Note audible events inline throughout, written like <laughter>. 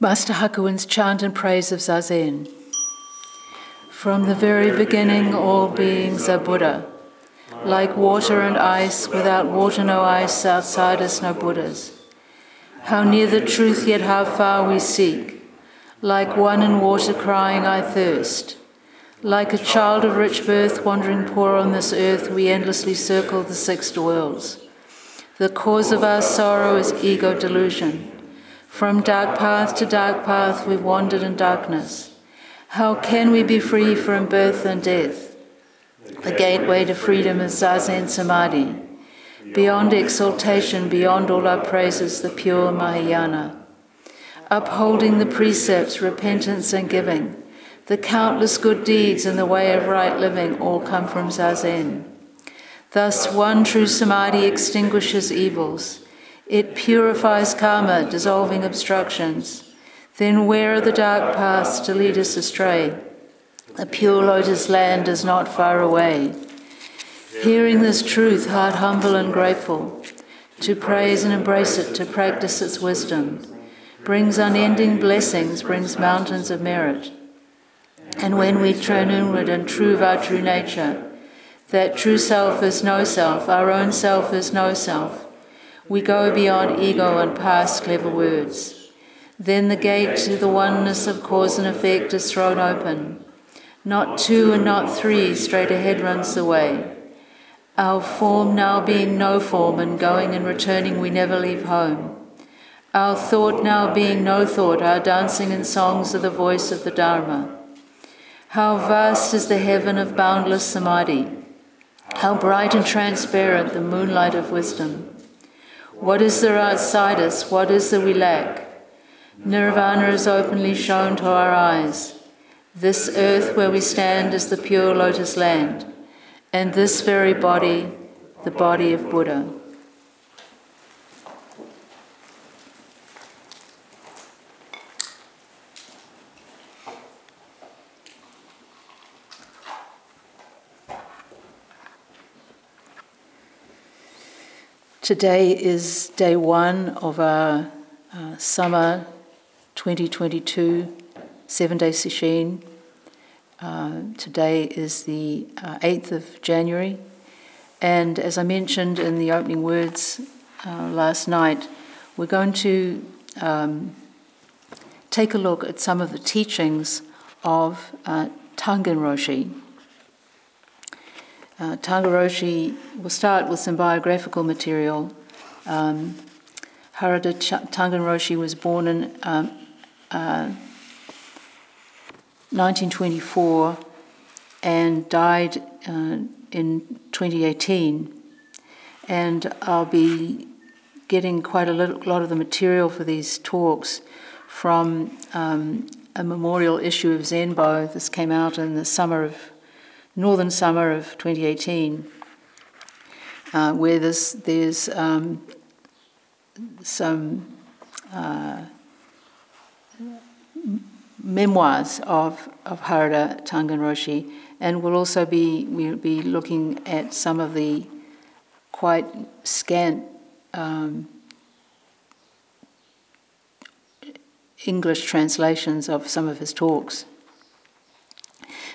Master Hakuin's chant and praise of Zazen. From the very beginning, all beings are Buddha. Like water and ice, without water, no ice, outsiders, no Buddhas. How near the truth, yet how far we seek. Like one in water crying, I thirst. Like a child of rich birth wandering poor on this earth, we endlessly circle the six worlds. The cause of our sorrow is ego delusion. From dark path to dark path we've wandered in darkness. How can we be free from birth and death? The gateway to freedom is Zazen Samadhi. Beyond exaltation, beyond all our praises, the pure Mahayana. Upholding the precepts, repentance and giving, the countless good deeds and the way of right living all come from Zazen. Thus, one true Samadhi extinguishes evils it purifies karma, dissolving obstructions. Then where are the dark paths to lead us astray? The pure lotus land is not far away. Hearing this truth, heart humble and grateful, to praise and embrace it, to practice its wisdom, brings unending blessings, brings mountains of merit. And when we turn inward and prove our true nature, that true self is no self, our own self is no self, we go beyond ego and past clever words. Then the gate to the oneness of cause and effect is thrown open. Not two and not three, straight ahead runs the way. Our form now being no form, and going and returning, we never leave home. Our thought now being no thought, our dancing and songs are the voice of the Dharma. How vast is the heaven of boundless samadhi! How bright and transparent the moonlight of wisdom! What is there outside us? What is there we lack? Nirvana is openly shown to our eyes. This earth where we stand is the pure lotus land, and this very body, the body of Buddha. Today is day one of our uh, summer 2022 seven day sesshin. Uh, today is the uh, 8th of January, and as I mentioned in the opening words uh, last night, we're going to um, take a look at some of the teachings of uh, Tangen Roshi. Uh, Tangen Roshi will start with some biographical material. Um, Harada Ch- Tangenroshi was born in um, uh, 1924 and died uh, in 2018. And I'll be getting quite a lot of the material for these talks from um, a memorial issue of Zen Bow. This came out in the summer of northern summer of 2018, uh, where there's, there's um, some uh, memoirs of, of Harada Tangenroshi, and we'll also be, we'll be looking at some of the quite scant um, English translations of some of his talks.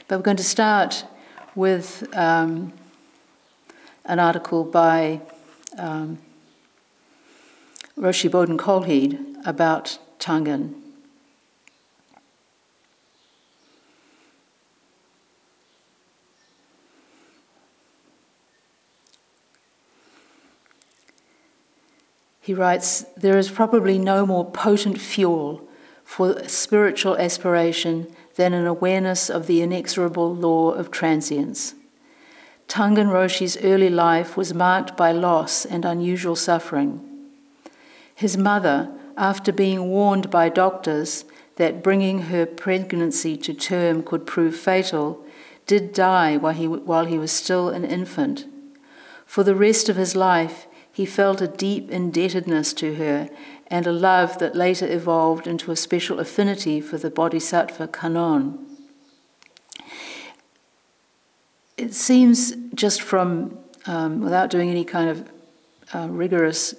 But we're going to start with um, an article by um, Roshi Bodhin Kjolhede about Tangen. He writes, There is probably no more potent fuel for spiritual aspiration than an awareness of the inexorable law of transience. Tangen Roshi's early life was marked by loss and unusual suffering. His mother, after being warned by doctors that bringing her pregnancy to term could prove fatal, did die while he, while he was still an infant. For the rest of his life, he felt a deep indebtedness to her and a love that later evolved into a special affinity for the Bodhisattva Kannon. It seems just from, um, without doing any kind of uh, rigorous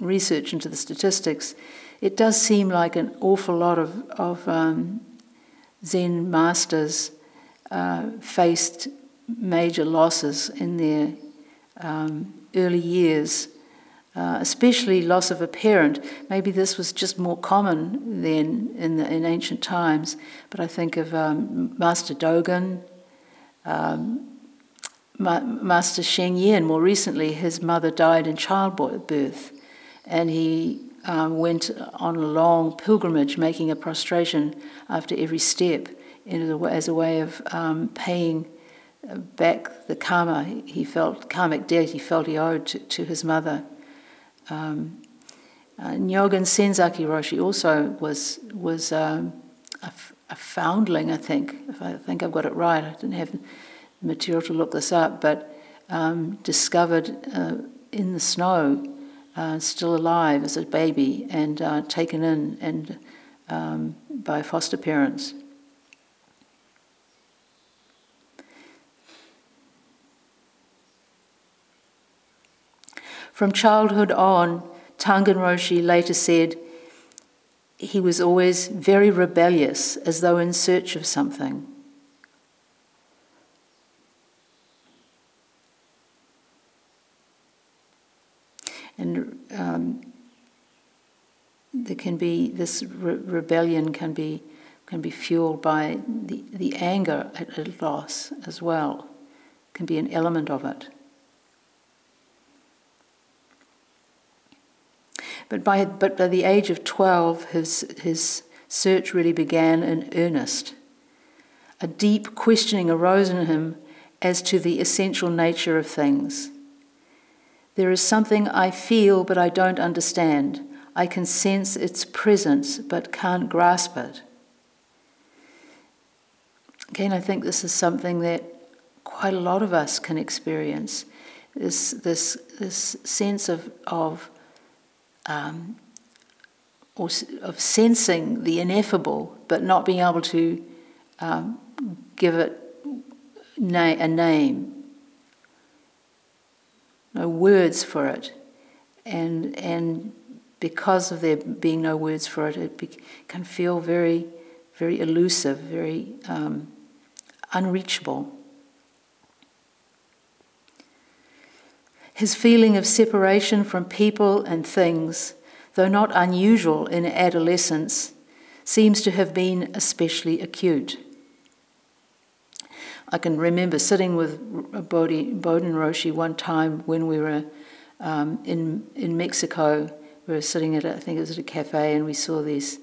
research into the statistics, it does seem like an awful lot of, of um, Zen masters uh, faced major losses in their um, early years, uh, especially loss of a parent. Maybe this was just more common then in, the, in ancient times, but I think of um, Master Dogen, um, Ma- Master Sheng Yen, more recently, his mother died in childbirth, and he um, went on a long pilgrimage, making a prostration after every step as a way of um, paying back the karma he felt, karmic debt he felt he owed to, to his mother. Um, uh, Nyogen Senzaki Roshi also was was um, foundling, I think. If I think I've got it right, I didn't have material to look this up, but um, discovered uh, in the snow uh, still alive as a baby and uh, taken in and um, by foster parents. From childhood on, Tangen Roshi later said he was always very rebellious, as though in search of something. and um, there can be this re- rebellion can be can be fueled by the, the anger at, at loss as well can be an element of it but by but by the age of 12 his his search really began in earnest a deep questioning arose in him as to the essential nature of things there is something I feel but I don't understand. I can sense its presence but can't grasp it. Again, I think this is something that quite a lot of us can experience. This, this, this sense of, of, um, or, of sensing the ineffable, but not being able to um, give it na- a name no words for it. And, and because of there being no words for it, it be, can feel very, very elusive, very um, unreachable. His feeling of separation from people and things, though not unusual in adolescence, seems to have been especially acute. I can remember sitting with Bodhi, Bodhin Roshi one time when we were um, in in Mexico. We were sitting at a, I think it was at a cafe, and we saw these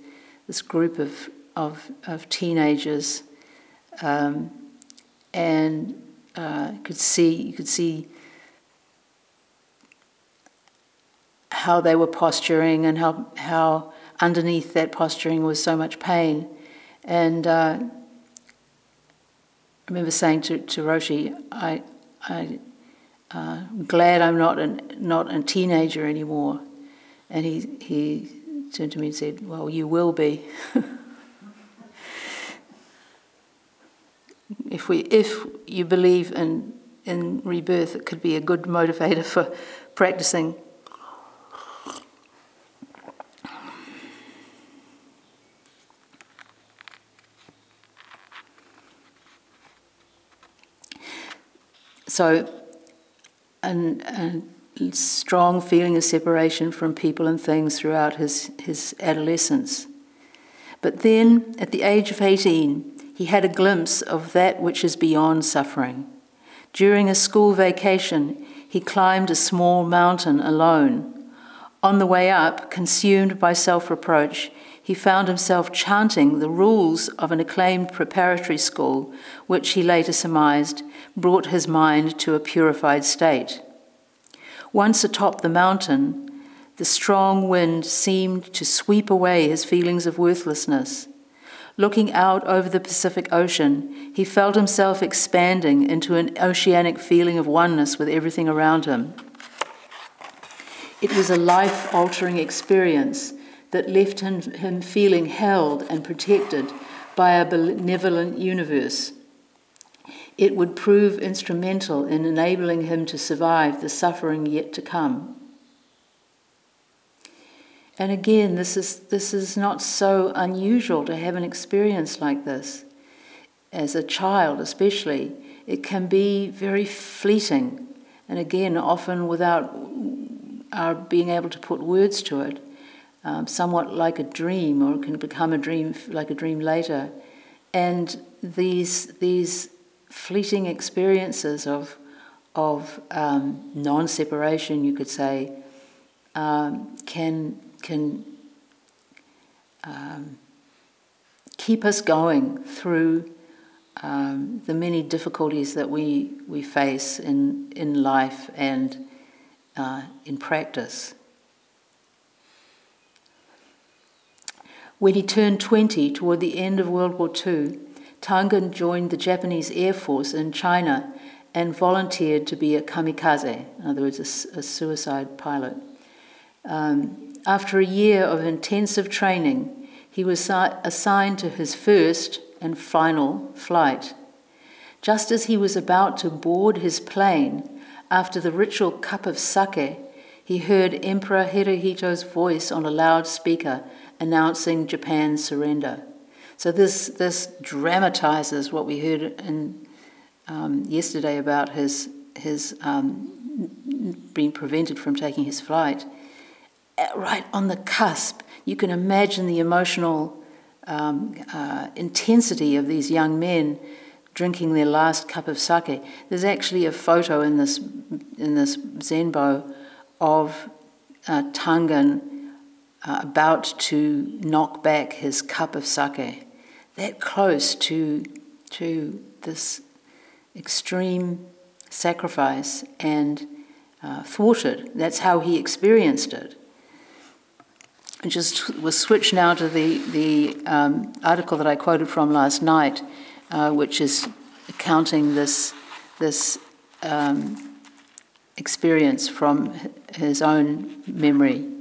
this group of of, of teenagers, um, and uh, could see you could see how they were posturing and how how underneath that posturing was so much pain, and. Uh, I remember saying to, to Roshi, I, I, uh, am glad I'm not, an, not a teenager anymore. And he, he turned to me and said, Well, you will be. <laughs> if, we, if you believe in, in rebirth, it could be a good motivator for practicing So, a strong feeling of separation from people and things throughout his, his adolescence. But then, at the age of 18, he had a glimpse of that which is beyond suffering. During a school vacation, he climbed a small mountain alone. On the way up, consumed by self reproach, he found himself chanting the rules of an acclaimed preparatory school, which he later surmised brought his mind to a purified state. Once atop the mountain, the strong wind seemed to sweep away his feelings of worthlessness. Looking out over the Pacific Ocean, he felt himself expanding into an oceanic feeling of oneness with everything around him. It was a life altering experience that left him, him feeling held and protected by a benevolent universe. It would prove instrumental in enabling him to survive the suffering yet to come. And again, this is, this is not so unusual to have an experience like this. As a child, especially, it can be very fleeting, and again, often without our being able to put words to it, um, somewhat like a dream, or it can become a dream like a dream later. And these, these fleeting experiences of, of um, non separation, you could say, um, can can um, keep us going through um, the many difficulties that we, we face in, in life and uh, in practice. When he turned 20 toward the end of World War II, Tangen joined the Japanese Air Force in China and volunteered to be a kamikaze, in other words, a, a suicide pilot. Um, after a year of intensive training, he was assigned to his first and final flight. Just as he was about to board his plane, after the ritual cup of sake, he heard Emperor Hirohito's voice on a loudspeaker announcing Japan's surrender. So this this dramatizes what we heard in, um, yesterday about his his um, being prevented from taking his flight right on the cusp. You can imagine the emotional um, uh, intensity of these young men drinking their last cup of sake. There's actually a photo in this in this Zen Bow of uh, Tangen uh, about to knock back his cup of sake. That close to to this extreme sacrifice and uh, thwarted. That's how he experienced it just we'll switch now to the, the um, article that I quoted from last night, uh, which is accounting this, this um, experience from his own memory.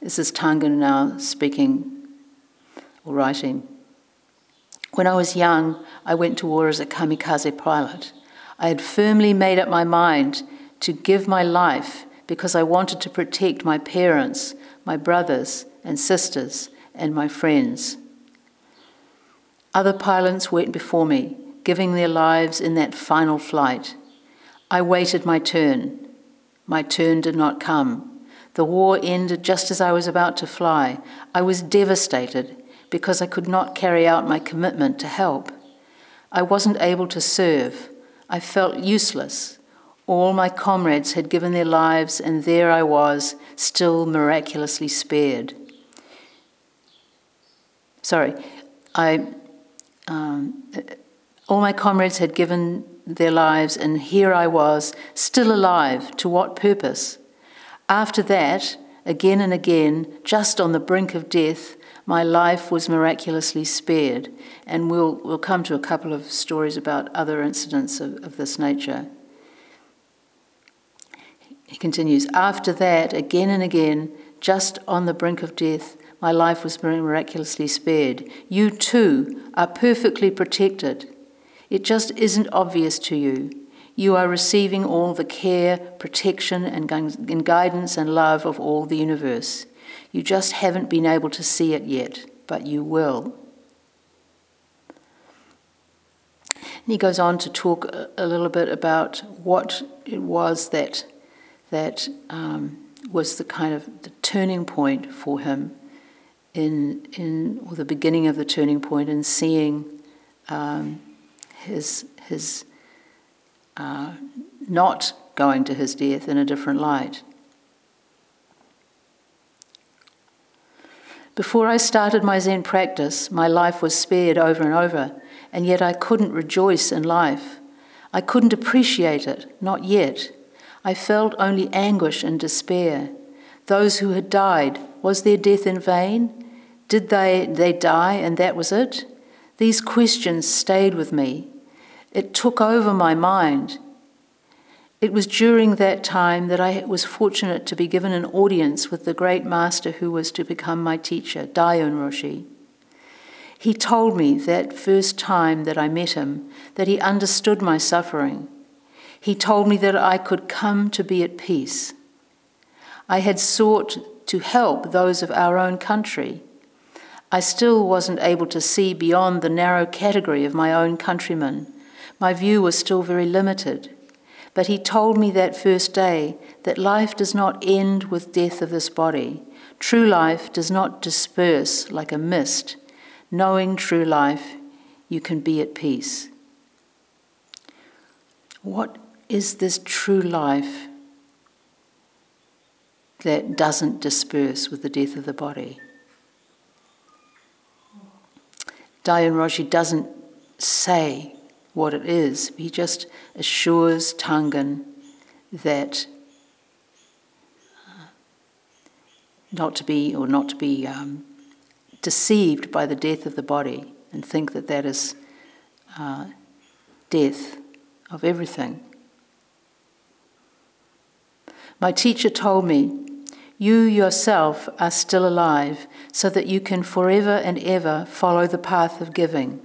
This is Tangen now speaking or writing. When I was young, I went to war as a kamikaze pilot. I had firmly made up my mind to give my life because I wanted to protect my parents my brothers and sisters, and my friends. Other pilots went before me, giving their lives in that final flight. I waited my turn. My turn did not come. The war ended just as I was about to fly. I was devastated because I could not carry out my commitment to help. I wasn't able to serve. I felt useless all my comrades had given their lives, and there I was, still miraculously spared. Sorry, I. Um, all my comrades had given their lives, and here I was, still alive. To what purpose? After that, again and again, just on the brink of death, my life was miraculously spared. And we'll, we'll come to a couple of stories about other incidents of, of this nature. He continues, After that, again and again, just on the brink of death, my life was miraculously spared. You too are perfectly protected. It just isn't obvious to you. You are receiving all the care, protection, and guidance and love of all the universe. You just haven't been able to see it yet, but you will. And he goes on to talk a little bit about what it was that that um, was the kind of the turning point for him in, in or the beginning of the turning point in seeing um, his, his uh, not going to his death in a different light. Before I started my Zen practice, my life was spared over and over, and yet I couldn't rejoice in life. I couldn't appreciate it, not yet. I felt only anguish and despair. Those who had died, was their death in vain? Did they, they die and that was it? These questions stayed with me. It took over my mind. It was during that time that I was fortunate to be given an audience with the great master who was to become my teacher, Daiun Roshi. He told me that first time that I met him that he understood my suffering he told me that I could come to be at peace. I had sought to help those of our own country. I still wasn't able to see beyond the narrow category of my own countrymen. My view was still very limited. But he told me that first day that life does not end with death of this body. True life does not disperse like a mist. Knowing true life, you can be at peace. What is this true life that doesn't disperse with the death of the body? Daiun Roshi doesn't say what it is, he just assures Tangen that uh, not to be or not to be um, deceived by the death of the body and think that that is uh, death of everything. My teacher told me, You yourself are still alive, so that you can forever and ever follow the path of giving.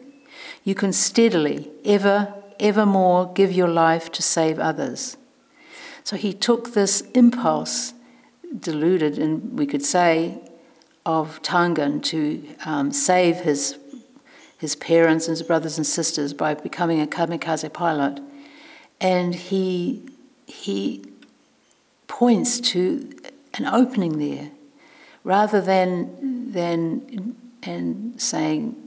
You can steadily, ever, ever more give your life to save others. So he took this impulse, deluded, and we could say, of Tangen to um, save his, his parents and his brothers and sisters by becoming a kamikaze pilot. And he, he points to an opening there rather than, than and saying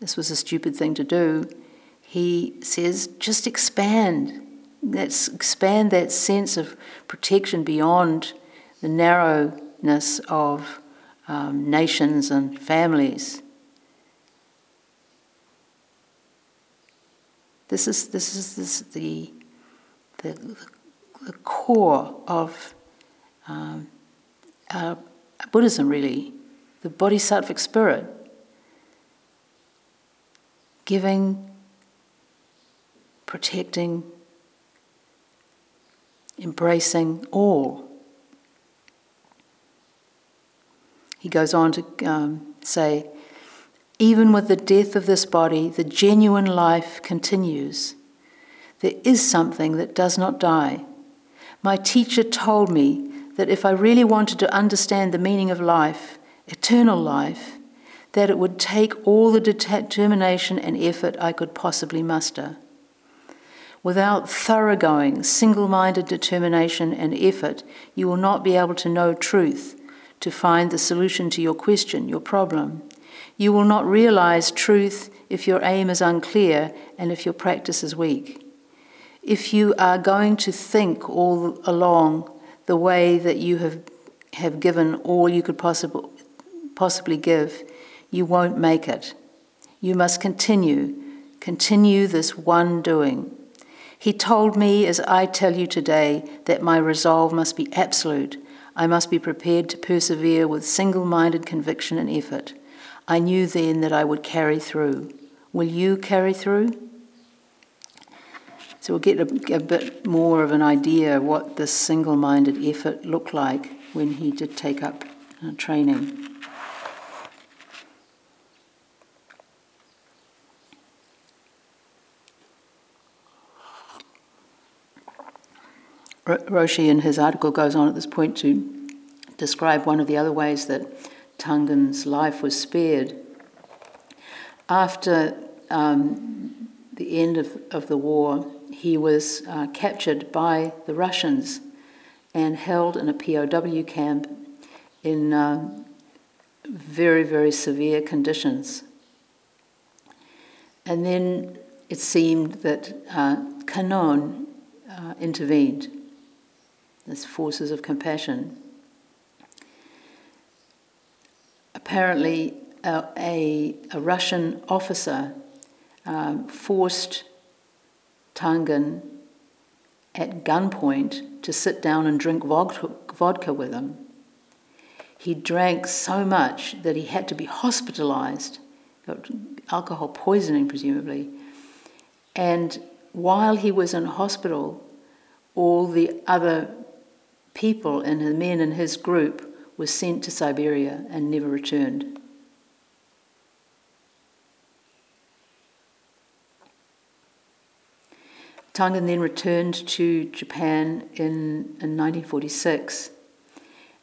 this was a stupid thing to do. He says, just expand. Let's expand that sense of protection beyond the narrowness of um, nations and families. This is, this is this, the, the, the core of um, Buddhism, really, the bodhisattvic spirit. Giving, protecting, embracing all. He goes on to um, say, even with the death of this body, the genuine life continues. There is something that does not die. My teacher told me that if I really wanted to understand the meaning of life, eternal life, that it would take all the determination and effort I could possibly muster. Without thoroughgoing, single minded determination and effort, you will not be able to know truth to find the solution to your question, your problem. You will not realize truth if your aim is unclear and if your practice is weak. If you are going to think all along the way that you have, have given all you could possible, possibly give, you won't make it. You must continue, continue this one doing. He told me, as I tell you today, that my resolve must be absolute I must be prepared to persevere with single minded conviction and effort. I knew then that I would carry through. Will you carry through? So we'll get a, a bit more of an idea what this single minded effort looked like when he did take up uh, training. Roshi, in his article, goes on at this point to describe one of the other ways that Tangen's life was spared. After um, the end of, of the war, he was uh, captured by the Russians and held in a POW camp in uh, very, very severe conditions. And then it seemed that uh, Kannon uh, intervened as forces of compassion. Apparently, uh, a, a, Russian officer um, forced Tangen at gunpoint to sit down and drink vodka, vodka with him. He drank so much that he had to be hospitalized, got alcohol poisoning, presumably. And while he was in hospital, all the other people and the men in his group were sent to Siberia and never returned. Tangen then returned to Japan in, in 1946,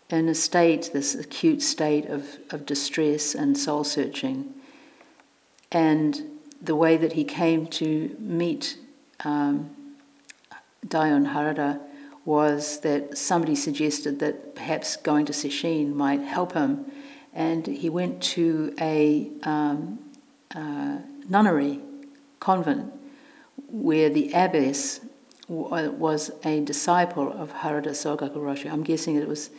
in a state, this acute state of, of distress and soul searching. And the way that he came to meet um, Harada was that somebody suggested that perhaps going to Sesshin might help him. And he went to a um, uh, nunnery convent where the abbess was a disciple of Harada Sogaku Roshi. I'm guessing it was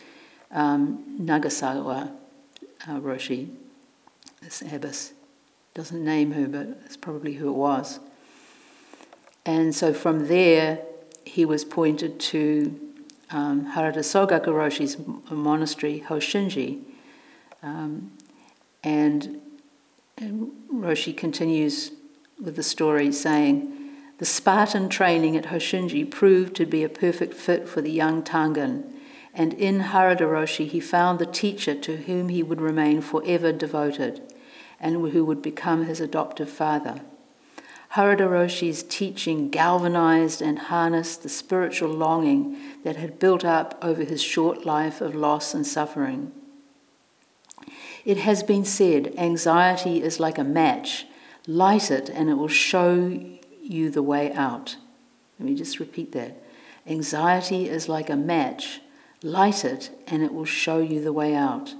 um, Nagasawa uh, Roshi, this abbess. Doesn't name her, but it's probably who it was. And so from there, he was pointed to um, Harada Sogaku Roshi's monastery, Hoshinji. Um, and, and Roshi continues with the story saying, the Spartan training at Hoshinji proved to be a perfect fit for the young Tangen, and in Harada Roshi he found the teacher to whom he would remain forever devoted, and who would become his adoptive father. Harada Roshi's teaching galvanized and harnessed the spiritual longing that had built up over his short life of loss and suffering. It has been said anxiety is like a match. Light it and it will show you the way out. Let me just repeat that. Anxiety is like a match. Light it, and it will show you the way out.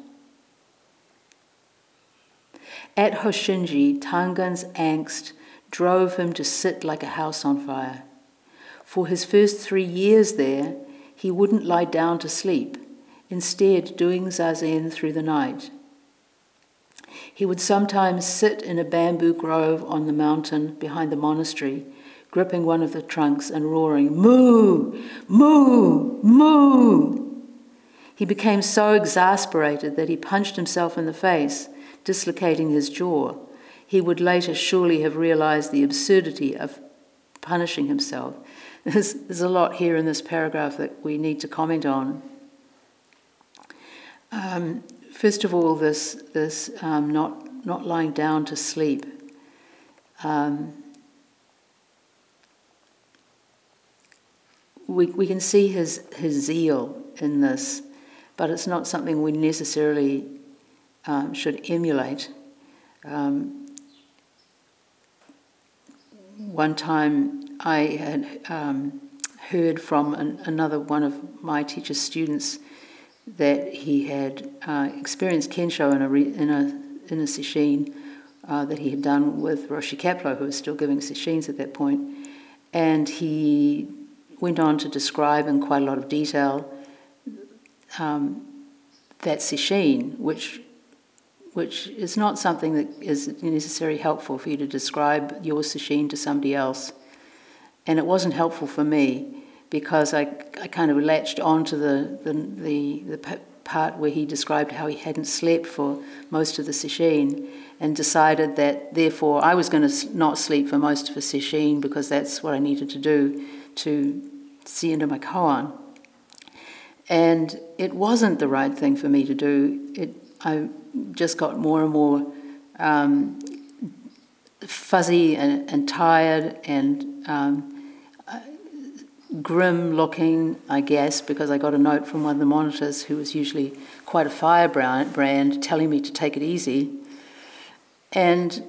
At Hoshinji, Tangen's angst drove him to sit like a house on fire. For his first three years there, he wouldn't lie down to sleep, instead, doing zazen through the night. He would sometimes sit in a bamboo grove on the mountain behind the monastery, gripping one of the trunks and roaring, Mu! Mu! Mu! He became so exasperated that he punched himself in the face, dislocating his jaw. He would later surely have realized the absurdity of punishing himself. <laughs> There's, there's a lot here in this paragraph that we need to comment on. Um, First of all, this, this um, not, not lying down to sleep. Um, we, we can see his, his zeal in this, but it's not something we necessarily um, should emulate. Um, one time I had um, heard from an, another one of my teacher's students that he had uh, experienced Kensho in a, re, in a, in a uh, that he had done with Roshi Kapleau, who was still giving sesshins at that point. And he went on to describe in quite a lot of detail um, that sesshin, which which is not something that is necessarily helpful for you to describe your sesshin to somebody else. And it wasn't helpful for me because I, I kind of latched onto the, the, the, the part where he described how he hadn't slept for most of the sesshin and decided that therefore I was going to not sleep for most of the sesshin because that's what I needed to do to see into my koan. And it wasn't the right thing for me to do. It, I just got more and more um, fuzzy and, and, tired and um, grim looking, I guess, because I got a note from one of the monitors who was usually quite a firebrand telling me to take it easy. And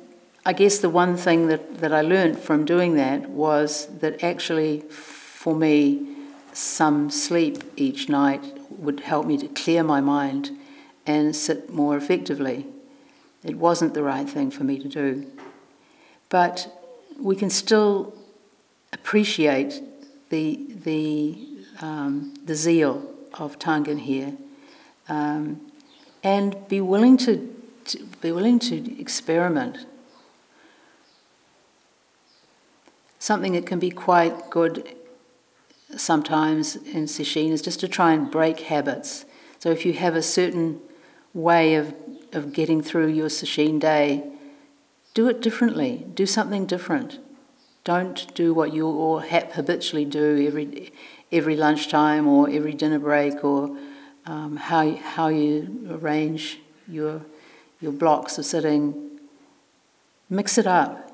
I guess the one thing that, that I learned from doing that was that actually, for me, some sleep each night would help me to clear my mind and sit more effectively. It wasn't the right thing for me to do. But we can still appreciate the, the, um, the zeal of Tangen here, um, and be willing to, to, be willing to experiment. Something that can be quite good sometimes in sesshin is just to try and break habits. So if you have a certain way of, of getting through your sesshin day, do it differently. Do something different. Don't do what you all habitually do every every lunchtime or every dinner break or um, how how you arrange your your blocks of sitting. Mix it up.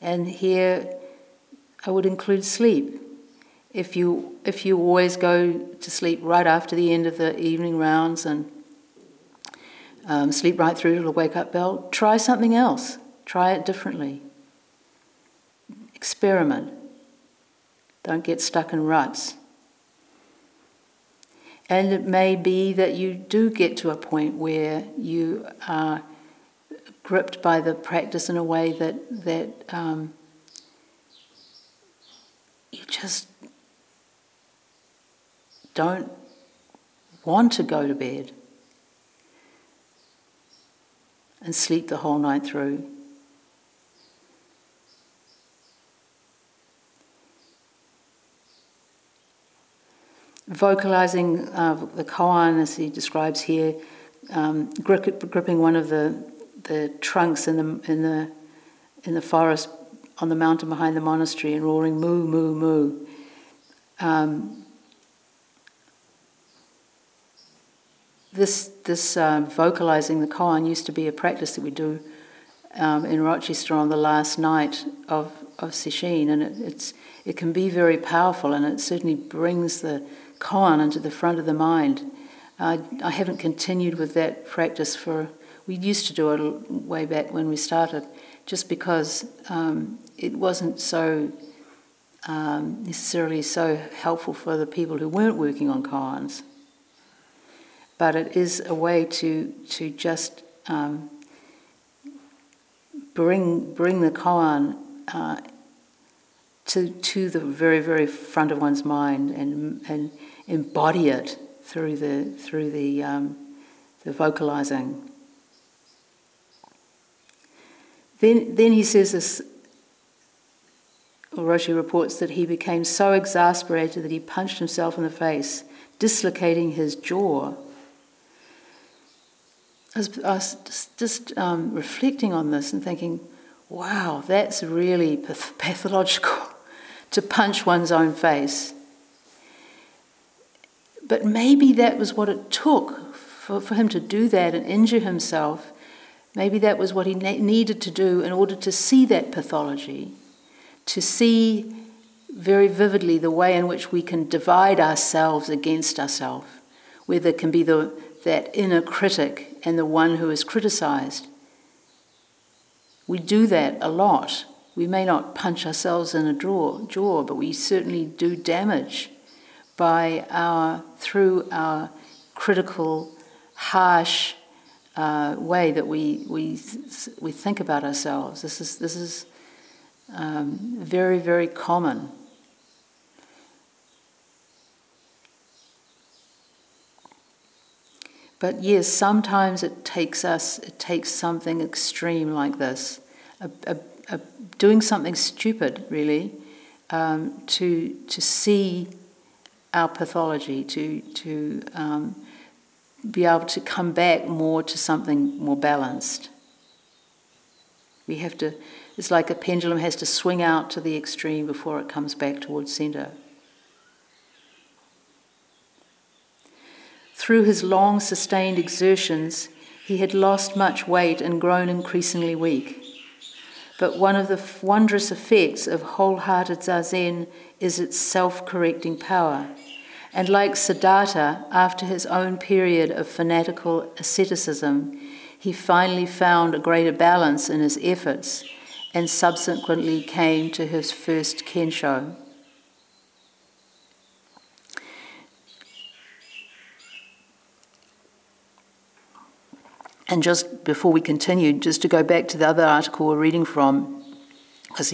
And here I would include sleep. if you if you always go to sleep right after the end of the evening rounds and um, sleep right through to the wake up bell, try something else. Try it differently. Experiment. Don't get stuck in ruts. And it may be that you do get to a point where you are gripped by the practice in a way that that um, you just don't want to go to bed and sleep the whole night through. Vocalizing uh, the koan, as he describes here, um, grip, gripping one of the, the trunks in the, in, the, in the forest on the mountain behind the monastery and roaring mu, mu, mu. Um, this this uh, vocalizing the koan used to be a practice that we do um, in Rochester on the last night of, of Sesshin, and it, it's, it can be very powerful and it certainly brings the koan into the front of the mind. Uh, I haven't continued with that practice for, we used to do it way back when we started, just because um, it wasn't so um, necessarily so helpful for the people who weren't working on koans but it is a way to to just um, bring bring the koan uh, to to the very very front of one's mind and and embody it through the through the um, the vocalizing. Then then he says this. Roshi reports that he became so exasperated that he punched himself in the face, dislocating his jaw I was, just, just um, reflecting on this and thinking, wow, that's really path- pathological <laughs> to punch one's own face. But maybe that was what it took for, for him to do that and injure himself. Maybe that was what he ne- needed to do in order to see that pathology, to see very vividly the way in which we can divide ourselves against ourselves, where there can be the, that inner critic and the one who is criticized. We do that a lot. We may not punch ourselves in a jaw, jaw but we certainly do damage by our through our critical, harsh uh, way that we, we, we think about ourselves. This is, this is um, very, very common. But yes, sometimes it takes us, it takes something extreme like this, a, a, a doing something stupid, really, um, to, to see our pathology, to, to um, be able to come back more to something more balanced. We have to, it's like a pendulum has to swing out to the extreme before it comes back towards center. Through his long sustained exertions, he had lost much weight and grown increasingly weak. But one of the wondrous effects of wholehearted zazen is its self correcting power. And like Siddhartha, after his own period of fanatical asceticism, he finally found a greater balance in his efforts and subsequently came to his first kensho. And just before we continue, just to go back to the other article we're reading from, because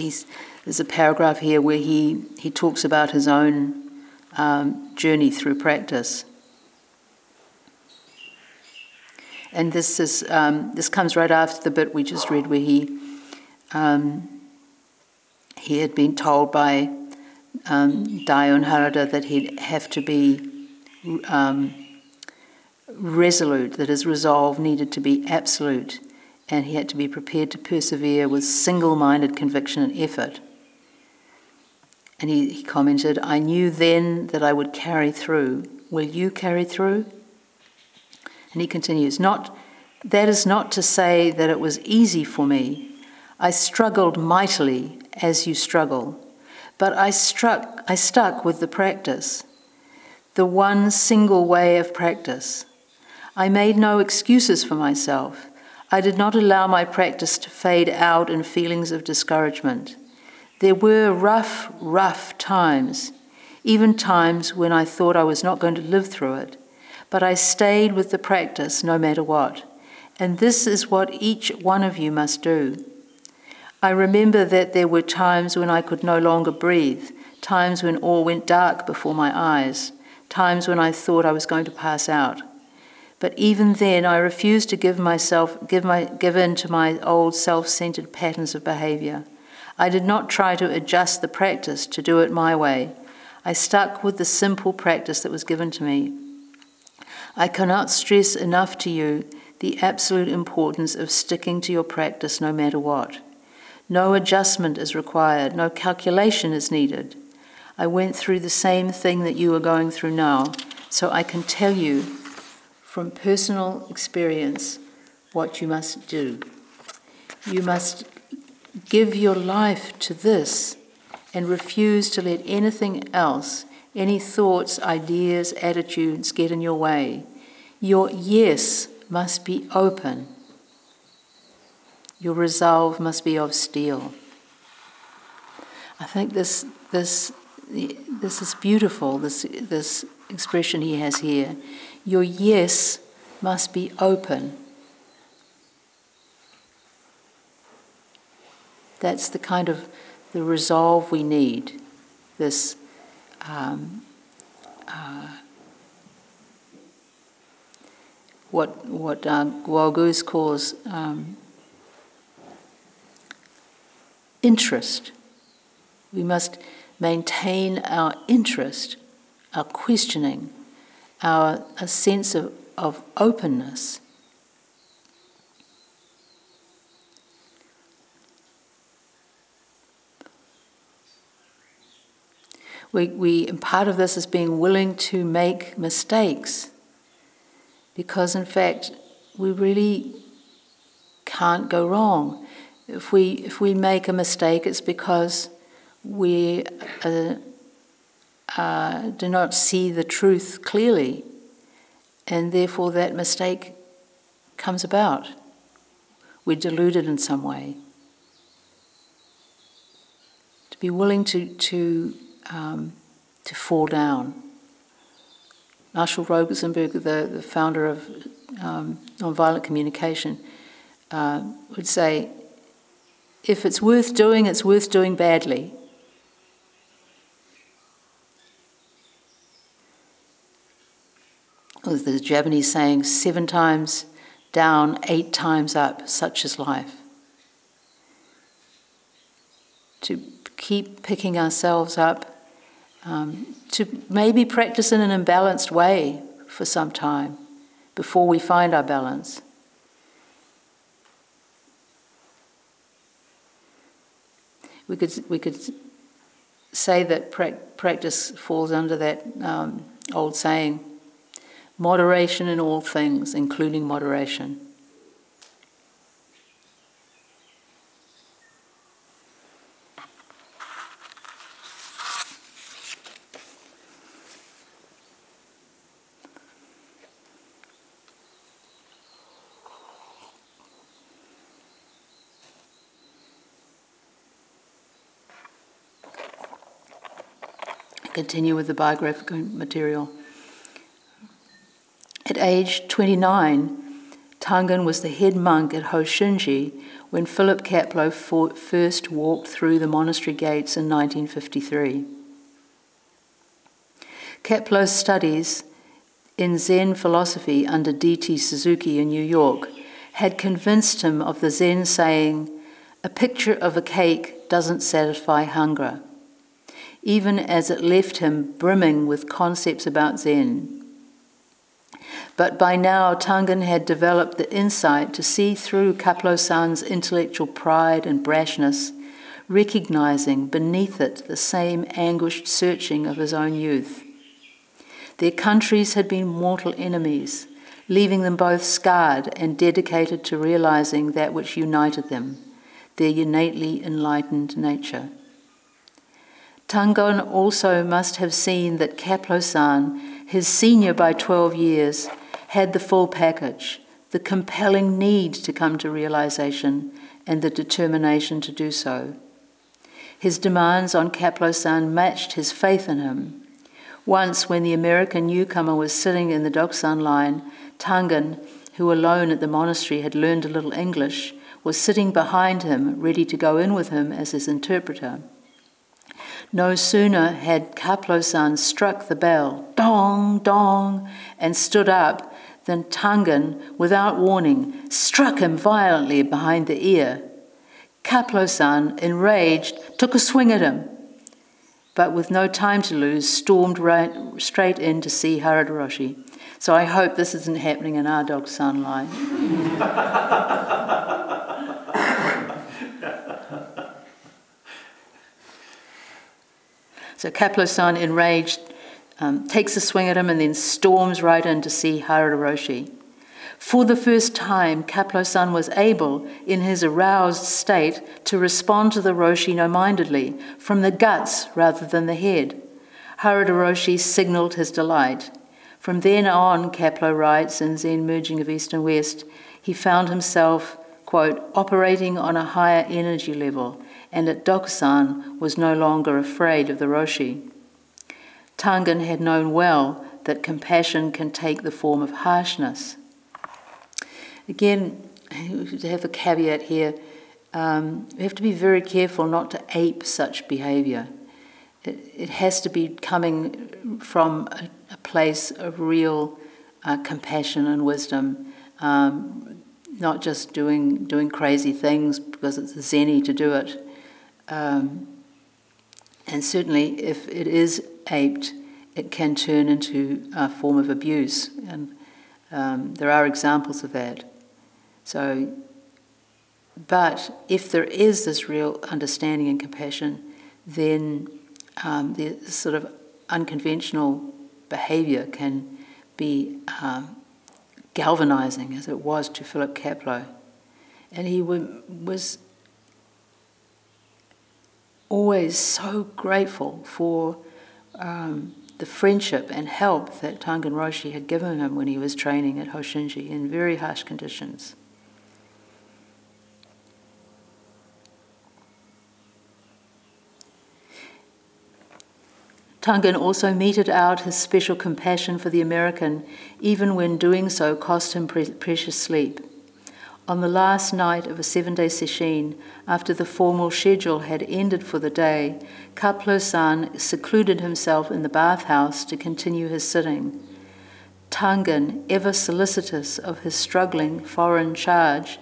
there's a paragraph here where he, he talks about his own um, journey through practice. And this is um, this comes right after the bit we just read, where he um, he had been told by um, Harada that he'd have to be um, resolute, that his resolve needed to be absolute, and he had to be prepared to persevere with single minded conviction and effort. And he, he commented, I knew then that I would carry through. Will you carry through? And he continues, not, That is not to say that it was easy for me. I struggled mightily as you struggle. But I struck I stuck with the practice, the one single way of practice. I made no excuses for myself. I did not allow my practice to fade out in feelings of discouragement. There were rough, rough times, even times when I thought I was not going to live through it, but I stayed with the practice no matter what. And this is what each one of you must do. I remember that there were times when I could no longer breathe, times when all went dark before my eyes, times when I thought I was going to pass out. But even then, I refused to give myself, give, my, give in to my old self centered patterns of behavior. I did not try to adjust the practice to do it my way. I stuck with the simple practice that was given to me. I cannot stress enough to you the absolute importance of sticking to your practice no matter what. No adjustment is required, no calculation is needed. I went through the same thing that you are going through now, so I can tell you from personal experience what you must do. You must give your life to this and refuse to let anything else, any thoughts, ideas, attitudes get in your way. Your yes must be open your resolve must be of steel. I think this, this, this is beautiful, this, this expression he has here. Your yes must be open. That's the kind of the resolve we need. This um, uh, what what uh, Gualgus calls um, interest. We must maintain our interest, our questioning, our a sense of, of openness. We, we, part of this is being willing to make mistakes because, in fact, we really can't go wrong. If we, if we make a mistake, it's because we uh, uh, do not see the truth clearly, and therefore that mistake comes about. We're deluded in some way. To be willing to, to, um, to fall down. Marshall Rosenberg, the, the founder of um, nonviolent communication, uh, would say if it's worth doing, it's worth doing badly. There's the Japanese saying, seven times down, eight times up, such is life. To keep picking ourselves up, um, to maybe practice in an imbalanced way for some time before we find our balance. we could we could say that pra- practice falls under that um, old saying: moderation in all things, including moderation. continue with the biographical material. At age 29, Tangen was the head monk at Hoshinji when Philip Kapleau first walked through the monastery gates in 1953. Kapleau's studies in Zen philosophy under D.T. Suzuki in New York had convinced him of the Zen saying, A picture of a cake doesn't satisfy hunger even as it left him brimming with concepts about Zen. But by now, Tangen had developed the insight to see through Kapleau san's intellectual pride and brashness, recognizing beneath it the same anguished searching of his own youth. Their countries had been mortal enemies, leaving them both scarred and dedicated to realizing that which united them, their innately enlightened nature. Tangen also must have seen that Kapleau-san, his senior by 12 years, had the full package, the compelling need to come to realization and the determination to do so. His demands on Kapleau-san matched his faith in him. Once, when the American newcomer was sitting in the Dokusan line, Tangen, who alone at the monastery had learned a little English, was sitting behind him, ready to go in with him as his interpreter. No sooner had Kapleau-san struck the bell, dong, dong, and stood up, than Tangen, without warning, struck him violently behind the ear. Kapleau-san, enraged, took a swing at him, but with no time to lose, stormed right, straight in to see Harada Roshi. So I hope this isn't happening in our Dokusan line. <laughs> so Kapleau-san, enraged, um, takes a swing at him and then storms right in to see Harada Roshi. For the first time, Kapleau-san was able, in his aroused state, to respond to the Roshi no-mindedly, from the guts rather than the head. Harada Roshi signaled his delight. From then on, Kaplo writes in Zen Merging of East and West, he found himself, quote, operating on a higher energy level, and at Dokusan was no longer afraid of the Roshi. Tangen had known well that compassion can take the form of harshness. Again, to have a caveat here, um, we have to be very careful not to ape such behavior. It, it has to be coming from a, a place of real uh, compassion and wisdom, um, not just doing, doing crazy things because it's zenny to do it. Um, and certainly, if it is aped, it can turn into a form of abuse. And um, there are examples of that. So, but if there is this real understanding and compassion, then um, the sort of unconventional behavior can be um, galvanizing, as it was to Philip Kapleau. And he was always so grateful for um, the friendship and help that Tangen Roshi had given him when he was training at Hoshinji in very harsh conditions. Tangen also meted out his special compassion for the American, even when doing so cost him pre- precious sleep. On the last night of a seven day sesshin, after the formal schedule had ended for the day, Kapleau san secluded himself in the bathhouse to continue his sitting. Tangen, ever solicitous of his struggling foreign charge,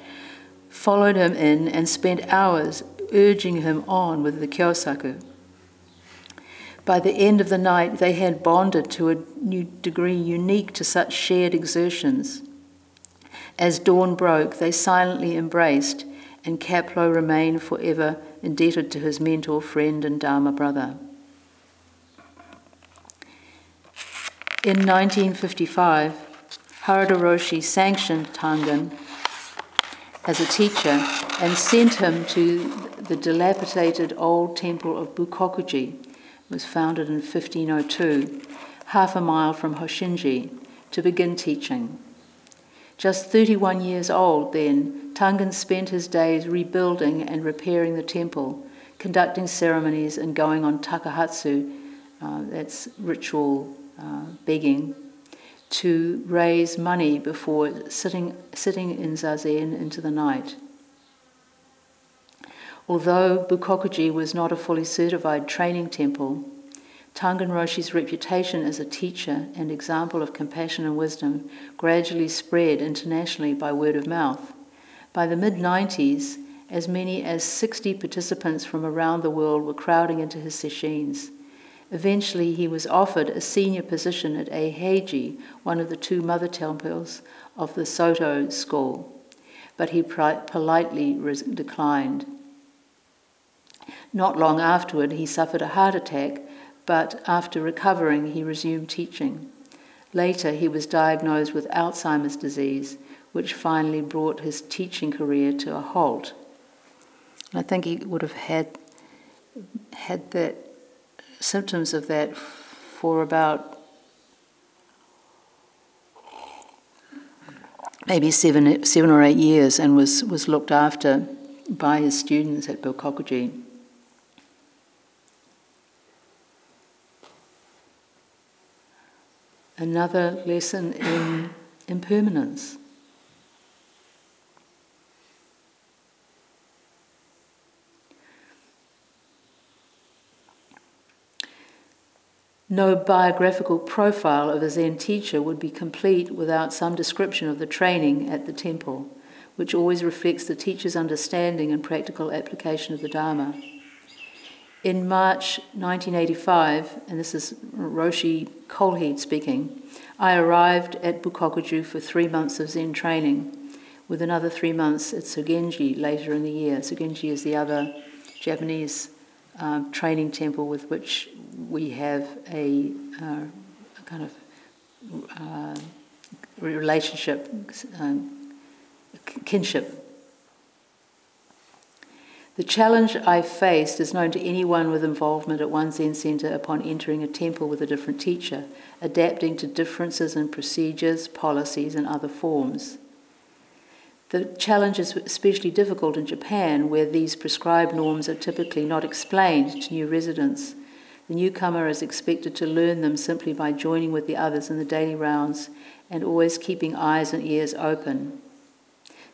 followed him in and spent hours urging him on with the kyosaku. By the end of the night, they had bonded to a new degree unique to such shared exertions. As dawn broke, they silently embraced, and Kapleau remained forever indebted to his mentor, friend, and Dharma brother. In 1955, Harada Roshi sanctioned Tangen as a teacher and sent him to the dilapidated old temple of Bukokuji. It was founded in 1502, half a mile from Hoshinji, to begin teaching. Just 31 years old then, Tangen spent his days rebuilding and repairing the temple, conducting ceremonies and going on takahatsu, uh, that's ritual uh, begging, to raise money before sitting, sitting in zazen into the night. Although Bukokuji was not a fully certified training temple, Tangen Roshi's reputation as a teacher and example of compassion and wisdom gradually spread internationally by word of mouth. By the mid 90s, as many as 60 participants from around the world were crowding into his sessions. Eventually, he was offered a senior position at Eiheiji, one of the two mother temples of the Soto school, but he politely declined. Not long afterward, he suffered a heart attack but after recovering, he resumed teaching. Later, he was diagnosed with Alzheimer's disease, which finally brought his teaching career to a halt. I think he would have had had that symptoms of that for about maybe seven, seven or eight years and was, was looked after by his students at Bukokuji. Another lesson in impermanence. No biographical profile of a Zen teacher would be complete without some description of the training at the temple, which always reflects the teacher's understanding and practical application of the Dharma. In March 1985, and this is Roshi Kjolhede speaking, I arrived at Bukokuji for three months of Zen training, with another three months at Sogenji later in the year. Sogenji is the other Japanese um, training temple with which we have a, uh, a kind of uh, relationship, um, kinship. The challenge I faced is known to anyone with involvement at one Zen center upon entering a temple with a different teacher, adapting to differences in procedures, policies, and other forms. The challenge is especially difficult in Japan, where these prescribed norms are typically not explained to new residents. The newcomer is expected to learn them simply by joining with the others in the daily rounds and always keeping eyes and ears open.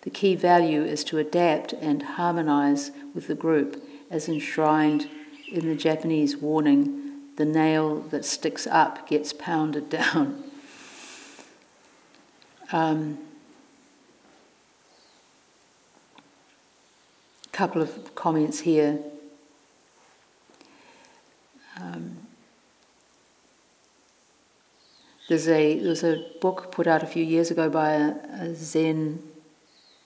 The key value is to adapt and harmonize with the group, as enshrined in the Japanese warning the nail that sticks up gets pounded down. Um, couple of comments here. Um, there's a there's a book put out a few years ago by a, a Zen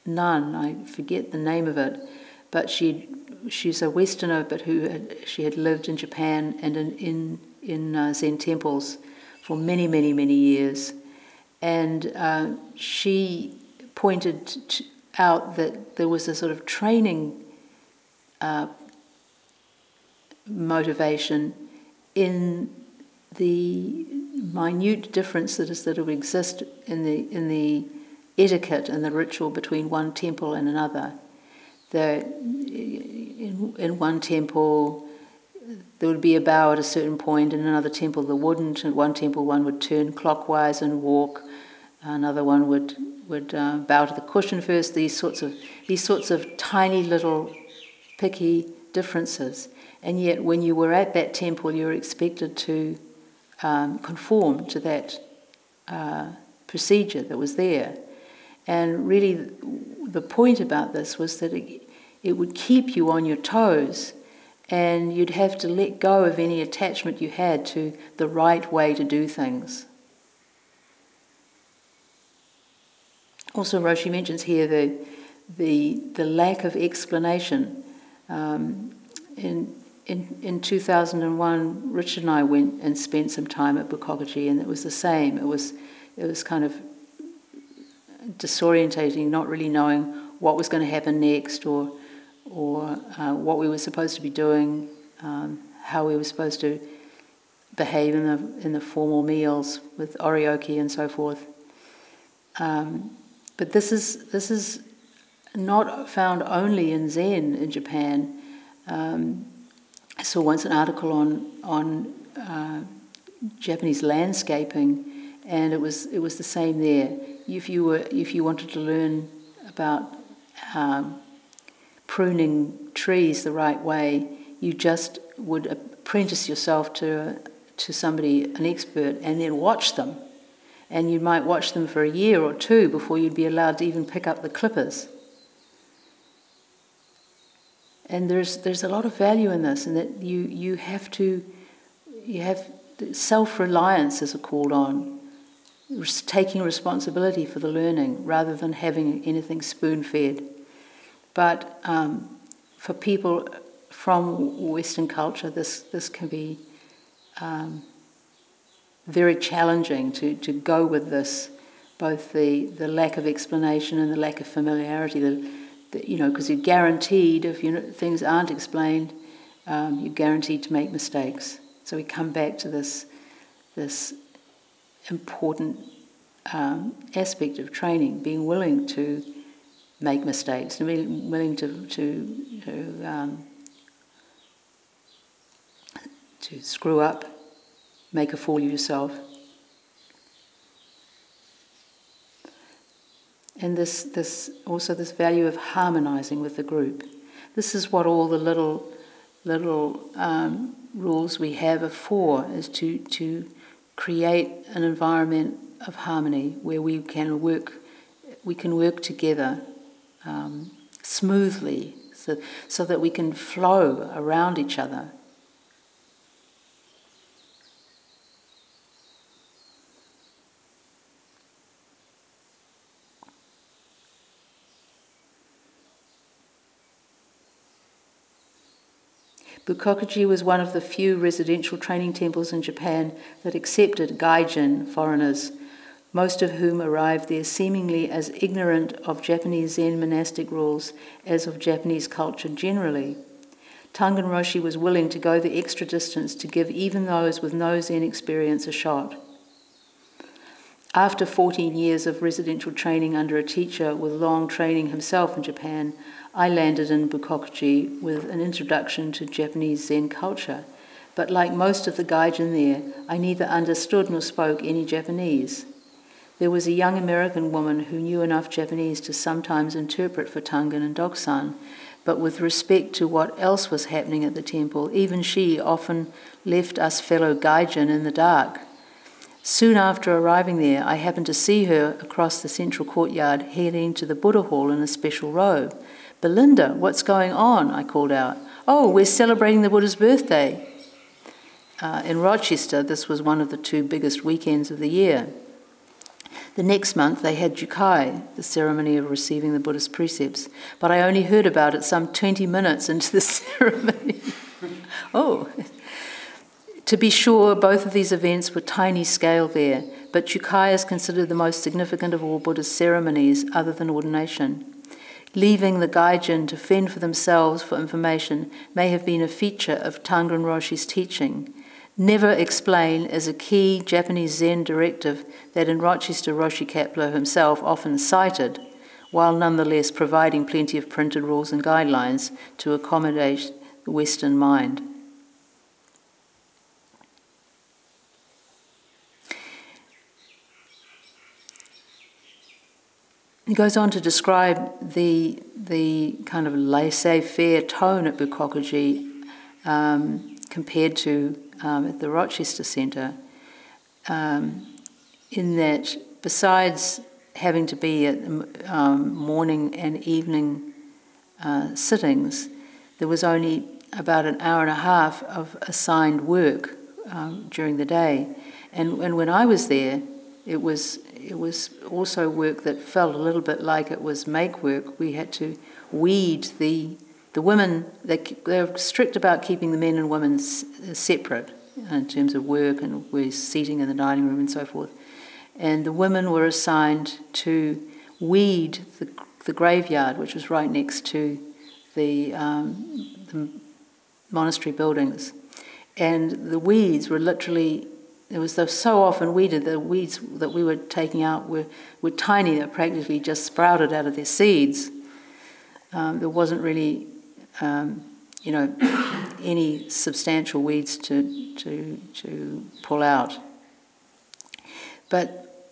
nun. I forget the name of it, but she she's a Westerner, but who had, she had lived in Japan and in in, in uh, Zen temples for many many many years, and uh, she pointed out that there was a sort of training uh, motivation in the minute difference that will exist in the in the etiquette and the ritual between one temple and another. The, in, in one temple, there would be a bow at a certain point, in another temple there wouldn't. In one temple, one would turn clockwise and walk. Another one would would uh, bow to the cushion first. These sorts of these sorts of tiny little picky differences, and yet when you were at that temple, you were expected to um, conform to that uh, procedure that was there. And really, the point about this was that it, it would keep you on your toes, and you'd have to let go of any attachment you had to the right way to do things. Also, Roshi mentions here the, the, the lack of explanation. Um, in, in, in 2001, Richard and I went and spent some time at Bukokuji, and it was the same. It was, it was kind of disorientating, not really knowing what was going to happen next or, or uh, what we were supposed to be doing, um, how we were supposed to behave in the, in the formal meals with oryoki and so forth. Um, but this is, this is not found only in Zen in Japan. Um, I saw once an article on, on uh, Japanese landscaping, and it was, it was the same there. If you, were, if you wanted to learn about um, pruning trees the right way, you just would apprentice yourself to, to somebody, an expert, and then watch them and you might watch them for a year or two before you'd be allowed to even pick up the clippers. And there's there's a lot of value in this, and that you you have to you have self reliance is called on, taking responsibility for the learning rather than having anything spoon fed. But um, for people from Western culture, this this can be um, very challenging to, to go with this, both the, the lack of explanation and the lack of familiarity. The, the, you know, because you're guaranteed if you know, things aren't explained, um, you're guaranteed to make mistakes. So we come back to this, this important um, aspect of training, being willing to make mistakes, and being willing to, to, to, um, to screw up, make a fool of yourself. And this, this also this value of harmonizing with the group. This is what all the little little um, rules we have are for, is to, to create an environment of harmony where we can work, we can work together um, smoothly so, so that we can flow around each other. Bukokuji was one of the few residential training temples in Japan that accepted gaijin foreigners, most of whom arrived there seemingly as ignorant of Japanese Zen monastic rules as of Japanese culture generally. Tangen Roshi was willing to go the extra distance to give even those with no Zen experience a shot. After 14 years of residential training under a teacher with long training himself in Japan, I landed in Bukokuji with an introduction to Japanese Zen culture, but like most of the gaijin there, I neither understood nor spoke any Japanese. There was a young American woman who knew enough Japanese to sometimes interpret for Tangen and Dokusan, but with respect to what else was happening at the temple, even she often left us fellow gaijin in the dark. Soon after arriving there, I happened to see her across the central courtyard heading to the Buddha Hall in a special robe. Belinda, what's going on? I called out. Oh, we're celebrating the Buddha's birthday. Uh, in Rochester, this was one of the two biggest weekends of the year. The next month, they had Jukai, the ceremony of receiving the Buddhist precepts, but I only heard about it some 20 minutes into the <laughs> ceremony. oh. To be sure, both of these events were tiny scale there, but Jukai is considered the most significant of all Buddhist ceremonies other than ordination leaving the Gaijin to fend for themselves for information may have been a feature of Tangen Roshi's teaching. Never explain is a key Japanese Zen directive that in Rochester Roshi Kapleau himself often cited, while nonetheless providing plenty of printed rules and guidelines to accommodate the Western mind. He goes on to describe the, the kind of laissez faire tone at Bukokuji um, compared to um, at the Rochester Centre, um, in that besides having to be at um, morning and evening uh, sittings, there was only about an hour and a half of assigned work um, during the day. And, and when I was there, it was it was also work that felt a little bit like it was make work. We had to weed the the women. They they're strict about keeping the men and women separate in terms of work and we're seating in the dining room and so forth. And the women were assigned to weed the, the graveyard, which was right next to the, um, the monastery buildings. And the weeds were literally it was so often weeded, the weeds that we were taking out were, were tiny, they practically just sprouted out of their seeds. Um, there wasn't really, um, you know, any substantial weeds to, to, to pull out. But,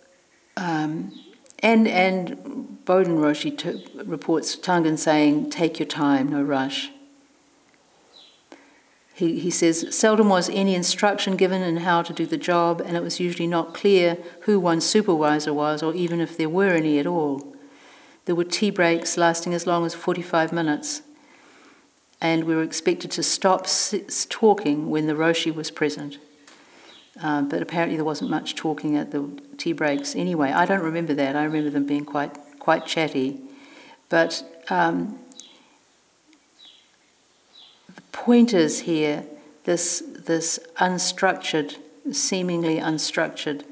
um, and, and Bodhin Roshi t- reports Tangen saying, take your time, no rush. He, he says, seldom was any instruction given in how to do the job, and it was usually not clear who one's supervisor was, or even if there were any at all. There were tea breaks lasting as long as 45 minutes, and we were expected to stop talking when the Roshi was present. Um, but apparently there wasn't much talking at the tea breaks anyway. I don't remember that. I remember them being quite quite chatty. But um, point is here this, this unstructured, seemingly unstructured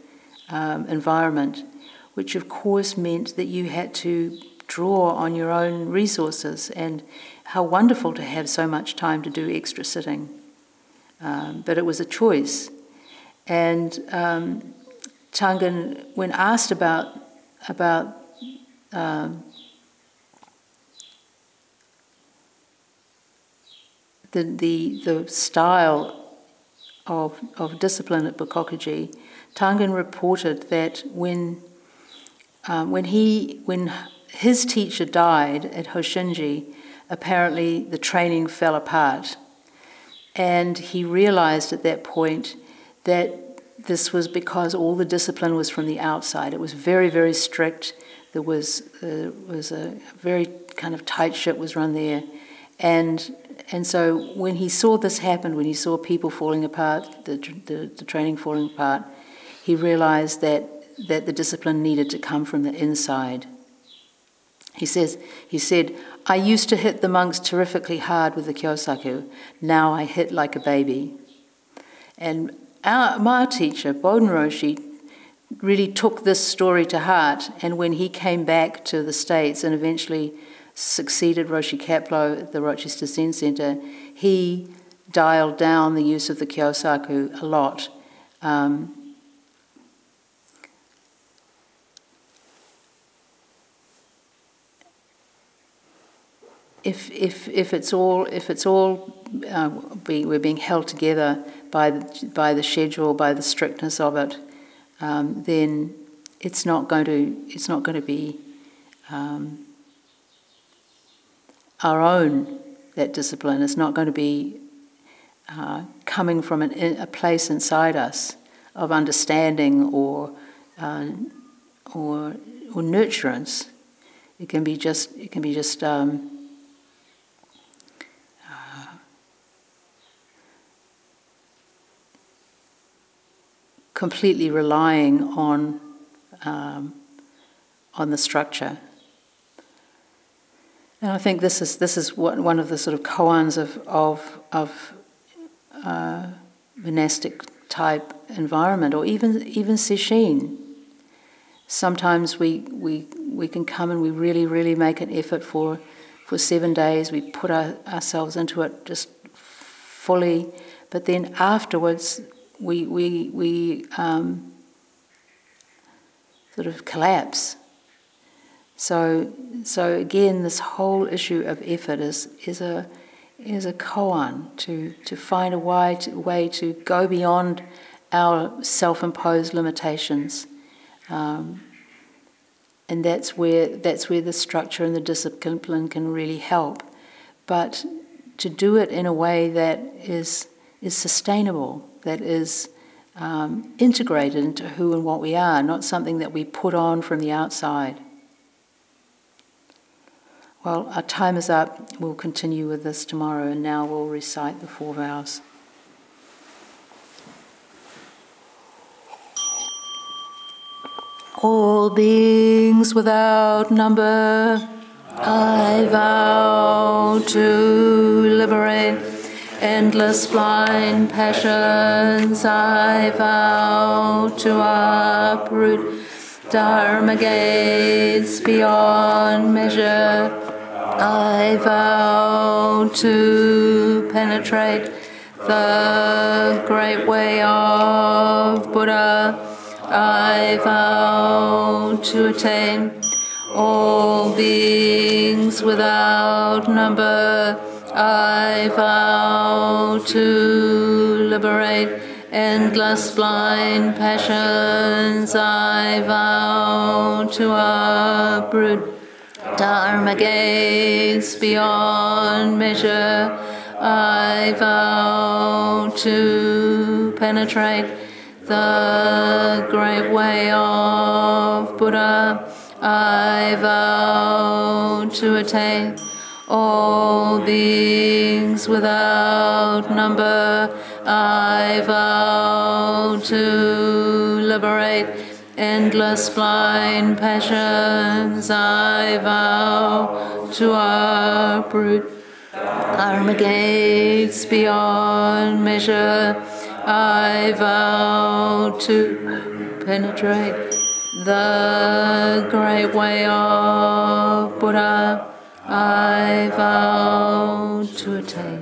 um, environment, which of course meant that you had to draw on your own resources, and how wonderful to have so much time to do extra sitting. um, but it was a choice. And um, Tangen, when asked about about um, the, the the style of of discipline at Bukokuji, Tangen reported that when um, when he when his teacher died at Hoshinji, apparently the training fell apart. And he realized at that point that this was because all the discipline was from the outside. It was very, very strict. There was, uh, was a very kind of tight ship was run there. And, and so when he saw this happen, when he saw people falling apart, the, the, the training falling apart, he realized that, that the discipline needed to come from the inside. He says, he said, I used to hit the monks terrifically hard with the kyosaku. Now I hit like a baby. And our, my teacher, Bodhin Roshi, really took this story to heart. And when he came back to the States and eventually succeeded Roshi Kapleau at the Rochester Zen Center, he dialed down the use of the kyosaku a lot. Um, if, if, if it's all, if it's all uh, be, we're being held together by the, by the schedule, by the strictness of it, um, then it's not going to, it's not going to be um, our own, that discipline. It's not going to be uh, coming from an, a place inside us of understanding or, uh, or, or nurturance. It can be just, it can be just um, completely relying on, um, on the structure. And I think this is, this is what, one of the sort of koans of, of, of uh, monastic type environment, or even, even sesshin. Sometimes we, we, we can come and we really, really make an effort for, for seven days. We put our, ourselves into it just fully, but then afterwards we, we, we um, sort of collapse. So, so again, this whole issue of effort is, is a, is a koan to, to find a way to, way to go beyond our self imposed limitations. Um, and that's where, that's where the structure and the discipline can really help. But to do it in a way that is, is sustainable, that is um, integrated into who and what we are, not something that we put on from the outside. Well, our time is up. We'll continue with this tomorrow, and now we'll recite the four vows. All beings without number, I vow to liberate endless blind passions I vow to uproot, Dharma gates beyond measure I vow to penetrate the great way of Buddha I vow to attain all beings without number I vow to liberate endless blind passions. I vow to uproot dharma gates beyond measure. I vow to penetrate the great way of Buddha. I vow to attain all beings without number, I vow to endless blind passions, I vow to uproot dharma gates beyond measure, I vow to penetrate the great way of Buddha. I vow to attain.